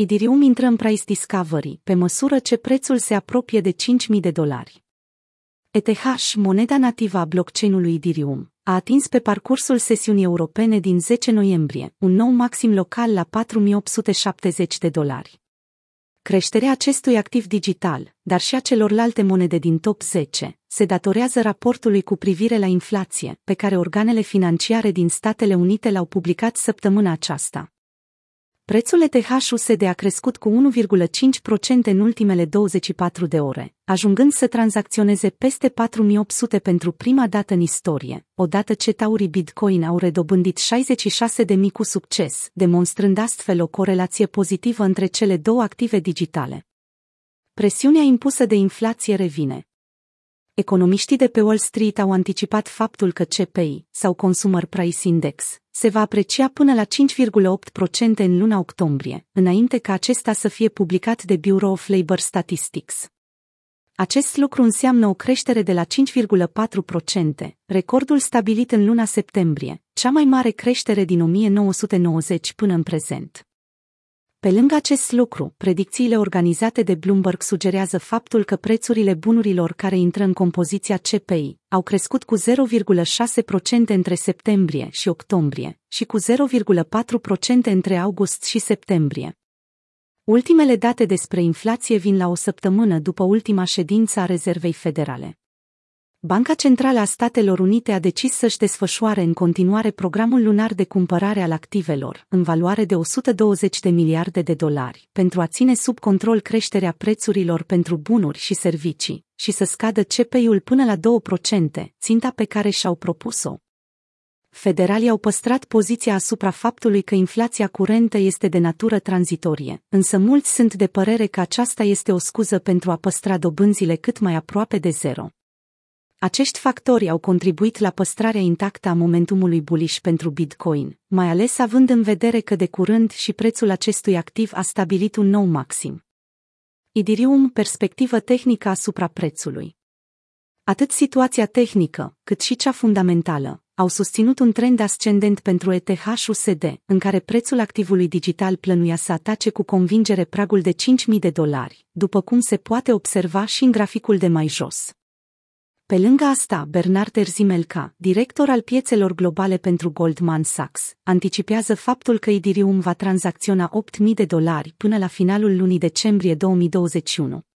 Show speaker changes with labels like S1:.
S1: Idirium intră în price discovery pe măsură ce prețul se apropie de 5.000 de dolari. ETH, moneda nativă a blockchain-ului Idirium, a atins pe parcursul sesiunii europene din 10 noiembrie un nou maxim local la 4870 de dolari. Creșterea acestui activ digital, dar și a celorlalte monede din top 10, se datorează raportului cu privire la inflație, pe care organele financiare din Statele Unite l-au publicat săptămâna aceasta. Prețul ETH-USD a crescut cu 1,5% în ultimele 24 de ore, ajungând să tranzacționeze peste 4800 pentru prima dată în istorie, odată ce taurii Bitcoin au redobândit 66 de mii cu succes, demonstrând astfel o corelație pozitivă între cele două active digitale. Presiunea impusă de inflație revine. Economiștii de pe Wall Street au anticipat faptul că CPI, sau Consumer Price Index, se va aprecia până la 5,8% în luna octombrie, înainte ca acesta să fie publicat de Bureau of Labor Statistics. Acest lucru înseamnă o creștere de la 5,4%, recordul stabilit în luna septembrie, cea mai mare creștere din 1990 până în prezent. Pe lângă acest lucru, predicțiile organizate de Bloomberg sugerează faptul că prețurile bunurilor care intră în compoziția CPI au crescut cu 0,6% între septembrie și octombrie și cu 0,4% între august și septembrie. Ultimele date despre inflație vin la o săptămână după ultima ședință a Rezervei Federale. Banca Centrală a Statelor Unite a decis să-și desfășoare în continuare programul lunar de cumpărare al activelor, în valoare de 120 de miliarde de dolari, pentru a ține sub control creșterea prețurilor pentru bunuri și servicii, și să scadă CPI-ul până la 2%, ținta pe care și-au propus-o. Federalii au păstrat poziția asupra faptului că inflația curentă este de natură tranzitorie, însă mulți sunt de părere că aceasta este o scuză pentru a păstra dobânzile cât mai aproape de zero. Acești factori au contribuit la păstrarea intactă a momentumului bullish pentru Bitcoin, mai ales având în vedere că de curând și prețul acestui activ a stabilit un nou maxim. Idirium, perspectivă tehnică asupra prețului. Atât situația tehnică, cât și cea fundamentală, au susținut un trend ascendent pentru ETH-USD, în care prețul activului digital plănuia să atace cu convingere pragul de 5.000 de dolari, după cum se poate observa și în graficul de mai jos. Pe lângă asta, Bernard Erzimelka, director al piețelor globale pentru Goldman Sachs, anticipează faptul că Idirium va tranzacționa 8.000 de dolari până la finalul lunii decembrie 2021.